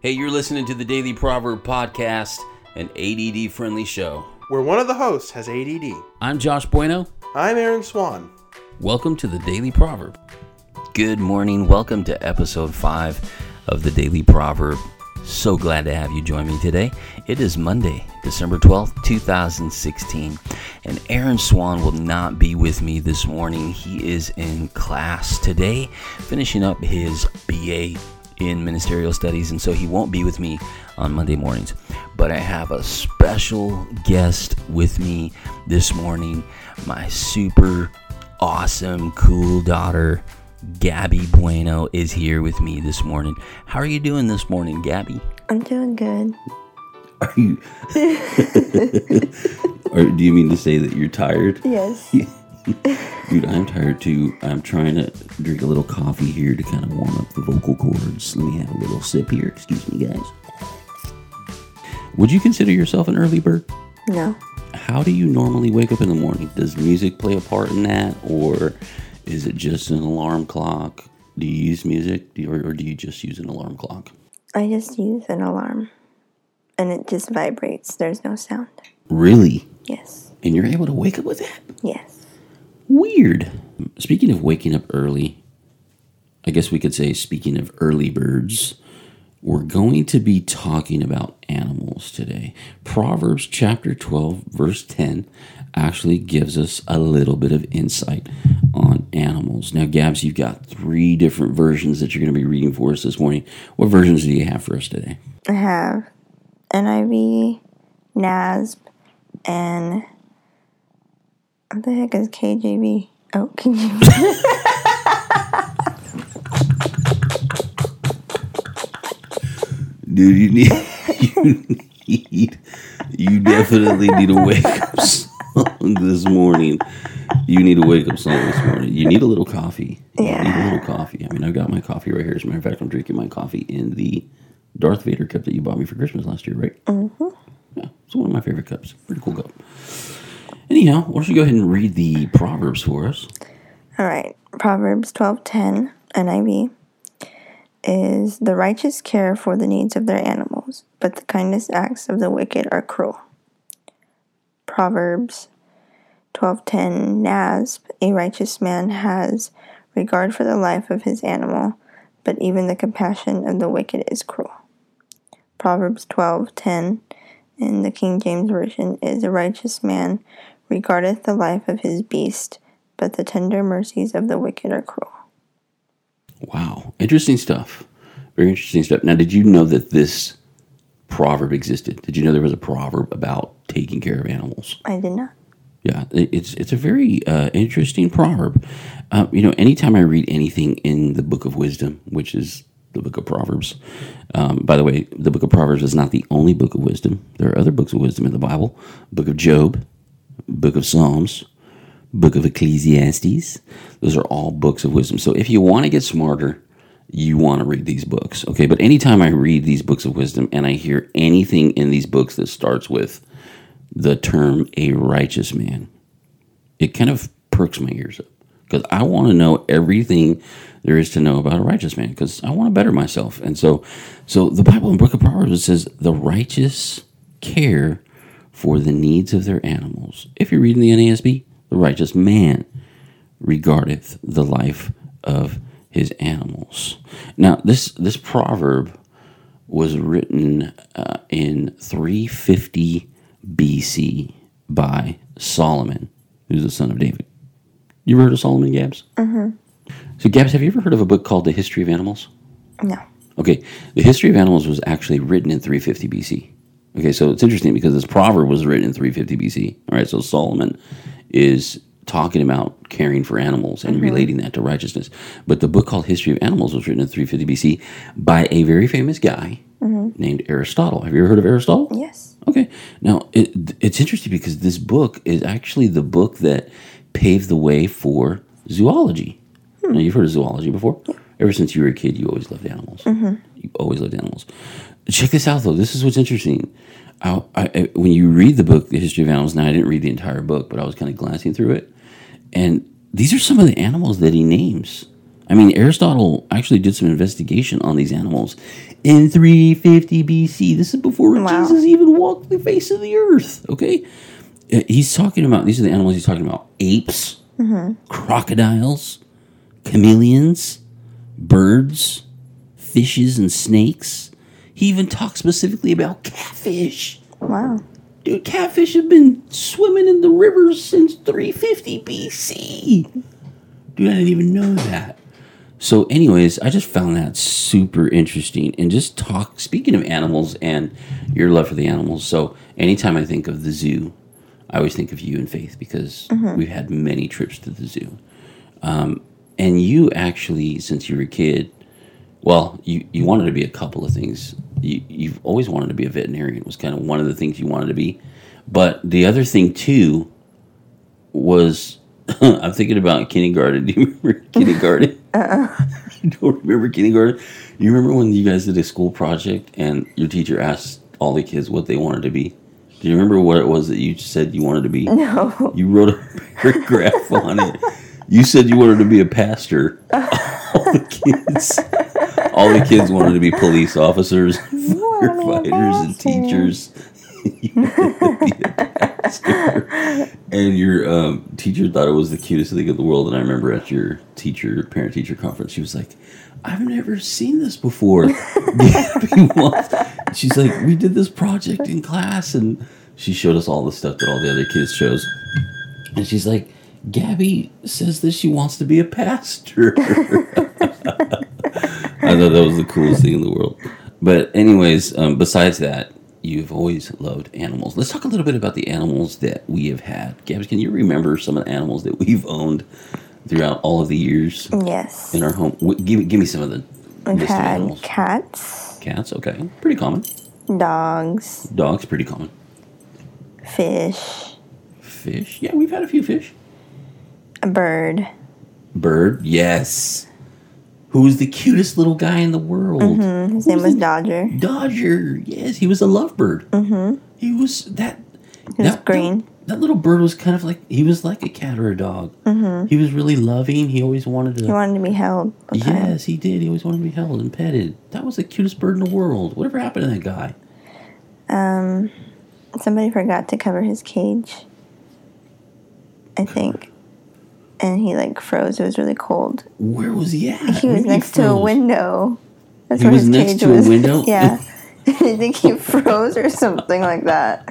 Hey, you're listening to the Daily Proverb Podcast, an ADD friendly show. where one of the hosts has ADD. I'm Josh Bueno. I'm Aaron Swan. Welcome to the Daily Proverb. Good morning. Welcome to episode five of the Daily Proverb. So glad to have you join me today. It is Monday, December 12th, 2016, and Aaron Swan will not be with me this morning. He is in class today, finishing up his BA in ministerial studies, and so he won't be with me on Monday mornings. But I have a special guest with me this morning, my super awesome, cool daughter, Gabby Bueno, is here with me this morning. How are you doing this morning, Gabby? I'm doing good. Are you? or do you mean to say that you're tired? Yes. Dude, I'm tired too. I'm trying to drink a little coffee here to kind of warm up the vocal cords. Let me have a little sip here. Excuse me, guys. Would you consider yourself an early bird? No. How do you normally wake up in the morning? Does music play a part in that, or is it just an alarm clock? Do you use music, or, or do you just use an alarm clock? I just use an alarm. And it just vibrates. There's no sound. Really? Yes. And you're able to wake up with that? Yes. Weird. Speaking of waking up early, I guess we could say, speaking of early birds, we're going to be talking about animals today. Proverbs chapter 12, verse 10 actually gives us a little bit of insight on animals. Now, Gabs, you've got three different versions that you're going to be reading for us this morning. What versions do you have for us today? I have NIV, NASB, and what the heck is KJV? Oh, KJV. Dude, you need, you need, you definitely need a wake up song this morning. You need a wake up song this morning. You need a little coffee. You need a little coffee. I mean, I've got my coffee right here. As a matter of fact, I'm drinking my coffee in the Darth Vader cup that you bought me for Christmas last year, right? Mm-hmm. Yeah, it's one of my favorite cups. Pretty cool cup. Anyhow, why don't you go ahead and read the Proverbs for us? All right. Proverbs 12:10 NIV is the righteous care for the needs of their animals, but the kindest acts of the wicked are cruel. Proverbs 12:10 NASB a righteous man has regard for the life of his animal, but even the compassion of the wicked is cruel. Proverbs 12:10 in the King James version is a righteous man regardeth the life of his beast, but the tender mercies of the wicked are cruel. Wow, interesting stuff. Very interesting stuff. Now, did you know that this proverb existed? Did you know there was a proverb about taking care of animals? I did not. Yeah, it's it's a very uh, interesting proverb. Uh, you know, anytime I read anything in the Book of Wisdom, which is the Book of Proverbs. Um, by the way, the Book of Proverbs is not the only book of wisdom. There are other books of wisdom in the Bible: Book of Job, Book of Psalms, Book of Ecclesiastes. Those are all books of wisdom. So if you want to get smarter, you want to read these books. Okay, but anytime I read these books of wisdom and I hear anything in these books that starts with the term a righteous man, it kind of perks my ears up because I want to know everything there is to know about a righteous man because I want to better myself. And so, so the Bible in Book of Proverbs says the righteous care for the needs of their animals. If you're reading the NASB, the righteous man regardeth the life of his animals. Now, this this proverb was written uh, in 350 BC by Solomon, who's the son of David. You ever heard of Solomon, Gabs? Mm-hmm. So, Gabs, have you ever heard of a book called The History of Animals? No. Okay, The History of Animals was actually written in 350 BC. Okay, so it's interesting because this proverb was written in 350 BC. All right, so Solomon is talking about caring for animals and mm-hmm. relating that to righteousness. But the book called History of Animals was written in 350 BC by a very famous guy mm-hmm. named Aristotle. Have you ever heard of Aristotle? Yes. Okay. Now, it, it's interesting because this book is actually the book that paved the way for zoology. Hmm. Now, you've heard of zoology before? Ever since you were a kid, you always loved animals. You always loved animals. Check this out, though. This is what's interesting. I, I, when you read the book, The History of Animals, now I didn't read the entire book, but I was kind of glancing through it. And these are some of the animals that he names. I mean, Aristotle actually did some investigation on these animals in 350 BC. This is before Wow. Jesus even walked the face of the earth. Okay, Uh, he's talking about these are the animals he's talking about: apes, crocodiles, chameleons, birds, fishes, and snakes. He even talks specifically about catfish. Wow. Dude, catfish have been swimming in the rivers since 350 BC. Dude, I didn't even know that. So, anyways, I just found that super interesting. And just talk, speaking of animals and your love for the animals. So, anytime I think of the zoo, I always think of you and Faith because we've had many trips to the zoo. Um, and you actually, since you were a kid, well, you, you wanted to be a couple of things. You, you've always wanted to be a veterinarian, was kind of one of the things you wanted to be. But the other thing, too, was I'm thinking about kindergarten. Do you remember kindergarten? you don't remember kindergarten? You remember when you guys did a school project and your teacher asked all the kids what they wanted to be? Do you remember what it was that you said you wanted to be? No. You wrote a paragraph on it. You said you wanted to be a pastor. All the kids, all the kids wanted to be police officers, firefighters, and teachers. You wanted to be a pastor. And your um, teacher thought it was the cutest thing in the world. And I remember at your teacher parent teacher conference, she was like, "I've never seen this before." She's like, "We did this project in class," and she showed us all the stuff that all the other kids chose. And she's like, Gabby says that she wants to be a pastor. I thought that was the coolest thing in the world. But, anyways, um, besides that, you've always loved animals. Let's talk a little bit about the animals that we have had. Gabby, can you remember some of the animals that we've owned throughout all of the years Yes. in our home? Give, me- give me some of the We've had animals. cats, Cats, okay. Pretty common. dogs, Dogs, pretty common. fish, Fish, yeah, we've had a few fish. A bird. Bird, yes. Who was the cutest little guy in the world? Mm, His name was Dodger. Dodger. Yes, he was a lovebird. Mm-hmm. He was that. He was that- green. That, that little bird was kind of like he was like a cat or a dog. Mm-hmm. He was really loving. He always wanted to. He wanted to be held. all the time. yes, he did. He always wanted to be held and petted. That was the cutest bird in the world. Whatever happened to that guy? Um, somebody forgot to cover his cage. I think, and he like froze. It was really cold. Where was he at? He was Where next to a window. That's He where was his next cage to a was. window? Yeah. I think he froze or something like that.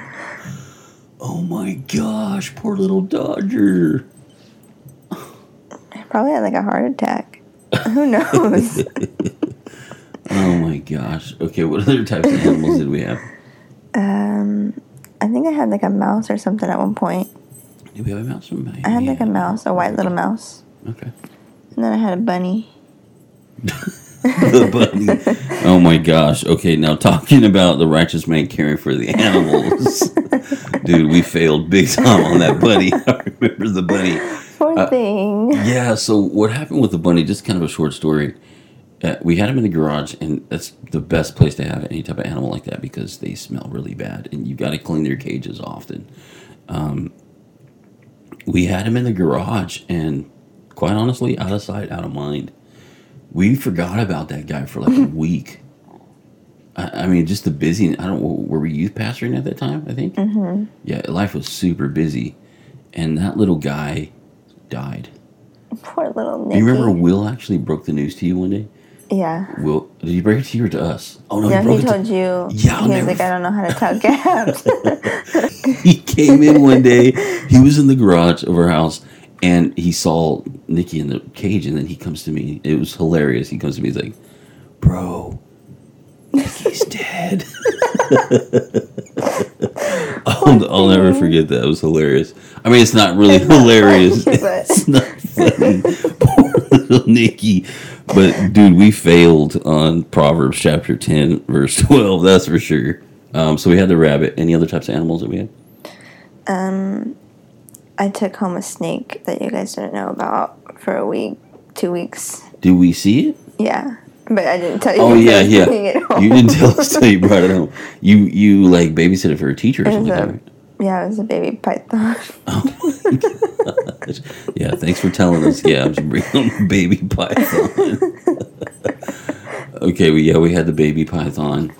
Oh my gosh, poor little Dodger. Probably had like a heart attack. Who knows? Oh my gosh. Okay, what other types of animals did we have? um, I think I had like a mouse or something at one point. We have a mouse? I had like a mouse, a white little mouse, Okay. and then I had a bunny. the bunny. Oh my gosh. Okay, now talking about the righteous man caring for the animals. Dude, we failed big time on that bunny. I remember the bunny. Poor Uh, thing. Yeah, so what happened with the bunny, just kind of a short story. Uh, we had him in the garage, and that's the best place to have any type of animal like that because they smell really bad, and you've got to clean their cages often. Um, we had him in the garage, and quite honestly, out of sight, out of mind. We forgot about that guy for like a week. I, I mean, just the busy. I don't. Were we youth pastoring at that time? I think. Mm-hmm. Yeah, life was super busy, and that little guy died. Poor little Nicky. Do you remember Will actually broke the news to you one day? Yeah. Will did you break it to you or to us? Oh no, Yeah, he broke he it to- told you. Yeah, I'll he was like, I don't know how to tell Gabs. he came in one day. He was in the garage of our house, and he saw Nikki in the cage. And then he comes to me. It was hilarious. He comes to me. He's like, "Bro, Nikki's dead." I'll, I'll never forget that. It was hilarious. I mean, it's not really hilarious. funny, it's not funny. Poor little Nikki. But dude, we failed on Proverbs chapter ten, verse twelve. That's for sure. Um, so we had the rabbit. Any other types of animals that we had? um, I took home a snake that you guys didn't know about for a week, two weeks. Did we see it? Yeah, but I didn't tell you. Oh yeah, yeah. bringing it home. You didn't tell us till you brought it home. You you like babysit it for a teacher or something. a like Yeah, it was a baby python. Yeah, thanks for telling us. Yeah, I'm just bringing baby python. okay, we yeah we had the baby python.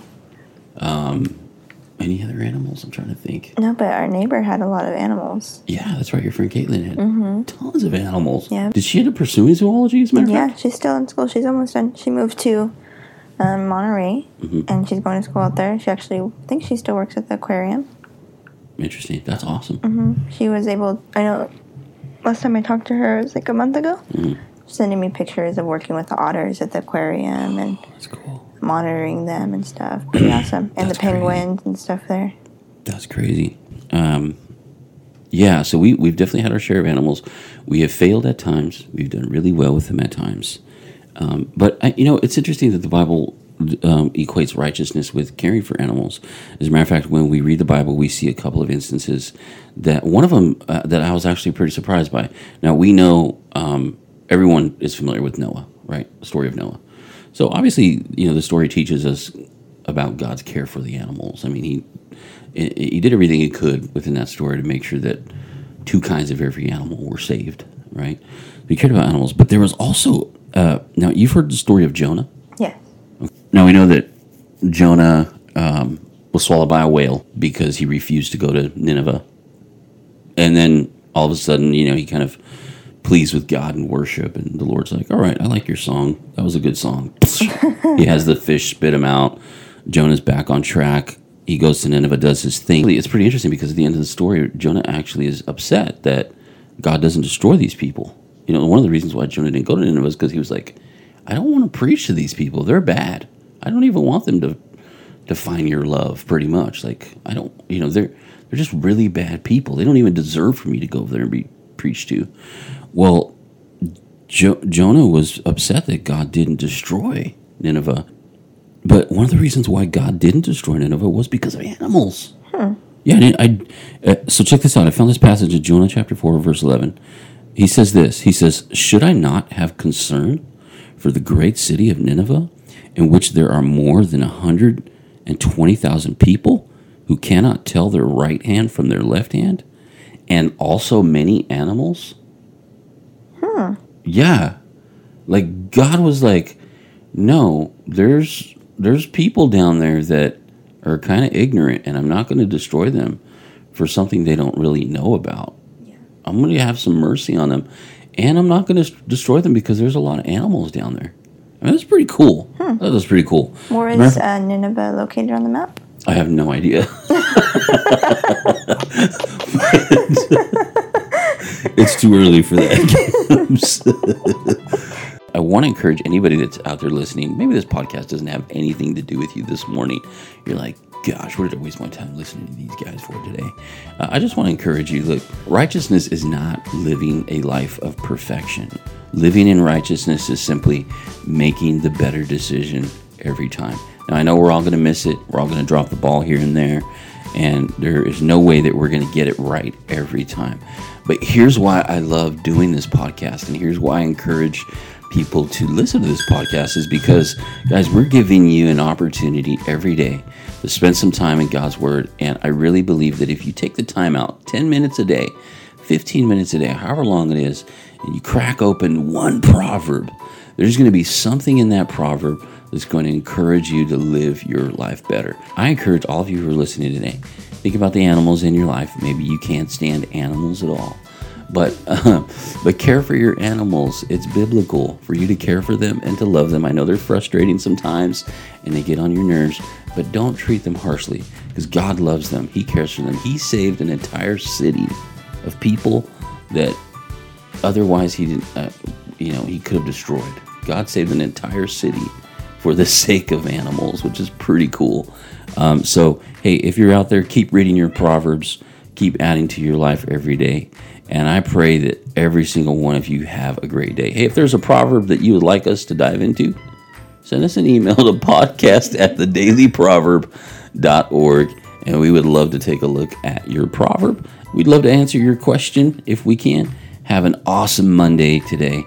Um, any other animals? I'm trying to think. no, but our neighbor had a lot of animals. Yeah, that's right. Your friend Caitlin had tons of animals. Mm-hmm. Yeah. Did she end up pursuing zoology? As a matter Yeah, she's still in school. She's almost done. She moved to um, Monterey, Mm-hmm. and she's going to school out there. She actually, I think she still works at the aquarium. Interesting. That's awesome. Mm-hmm. She was able. I know. Last time I talked to her, it was like a month ago. Mm-hmm. Sending me pictures of working with the otters at the aquarium and That's cool. monitoring them and stuff. Pretty awesome. And the That's crazy. penguins and stuff there. That's crazy. Um, yeah, so we, we've definitely had our share of animals. We have failed at times. We've done really well with them at times. Um, but, I, you know, it's interesting that the Bible um, equates righteousness with caring for animals. As a matter of fact, when we read the Bible, we see a couple of instances that one of them uh, that I was actually pretty surprised by. Now, we know um, everyone is familiar with Noah, right? The story of Noah. So obviously, you know, the story teaches us about God's care for the animals. I mean, he he did everything he could within that story to make sure that two kinds of every animal were saved, right? He cared about animals, but there was also uh, now you've heard the story of Jonah. Now we know that Jonah um, was swallowed by a whale because he refused to go to Nineveh, and then all of a sudden, you know, he kind of pleased with God and worship, and the Lord's like, "All right, I like your song. That was a good song." he has the fish spit him out. Jonah's back on track. He goes to Nineveh, does his thing. It's pretty interesting because at the end of the story, Jonah actually is upset that God doesn't destroy these people. You know, one of the reasons why Jonah didn't go to Nineveh is because he was like, I don't want to preach to these people. They're bad. I don't even want them to to find your love. Pretty much, like I don't. You know, they're they're just really bad people. They don't even deserve for me to go over there and be preached to. Well, jo- Jonah was upset that God didn't destroy Nineveh. But one of the reasons why God didn't destroy Nineveh was because of animals. Yeah, and I, uh, so check this out. I found this passage in Jonah chapter 4, verse 11. He says this He says, Should I not have concern for the great city of Nineveh, in which there are more than a 120,000 people who cannot tell their right hand from their left hand, and also many animals? Huh. Yeah. Like, God was like, No, there's there's people down there that are kind of ignorant and I'm not going to destroy them for something they don't really know about. Yeah. I'm going to have some mercy on them and I'm not going to destroy them because there's a lot of animals down there. That's pretty cool. That was pretty cool. Where is uh, Nineveh located on the map? I have no idea. it's too early for that. I want to encourage anybody that's out there listening. Maybe this podcast doesn't have anything to do with you this morning. You're like, gosh, what did I waste my time listening to these guys for today? Uh, I just want to encourage you look, righteousness is not living a life of perfection. Living in righteousness is simply making the better decision every time. Now, I know we're all going to miss it. We're all going to drop the ball here and there. And there is no way that we're going to get it right every time. But here's why I love doing this podcast. And here's why I encourage people to listen to this podcast is because, guys, we're giving you an opportunity every day to spend some time in God's Word. And I really believe that if you take the time out, 10 minutes a day, 15 minutes a day, however long it is, and you crack open one proverb, there's going to be something in that proverb that's going to encourage you to live your life better. I encourage all of you who are listening today, think about the animals in your life. Maybe you can't stand animals at all. But uh, but care for your animals. It's biblical for you to care for them and to love them. I know they're frustrating sometimes and they get on your nerves, but don't treat them harshly because God loves them. He cares for them. He saved an entire city of people that otherwise he didn't uh, you know he could have destroyed god saved an entire city for the sake of animals which is pretty cool um, so hey if you're out there keep reading your proverbs keep adding to your life every day and i pray that every single one of you have a great day. Hey if there's a proverb that you would like us to dive into send us an email to podcast at the dailyproverb.org and we would love to take a look at your proverb. We'd love to answer your question if we can. Have an awesome monday today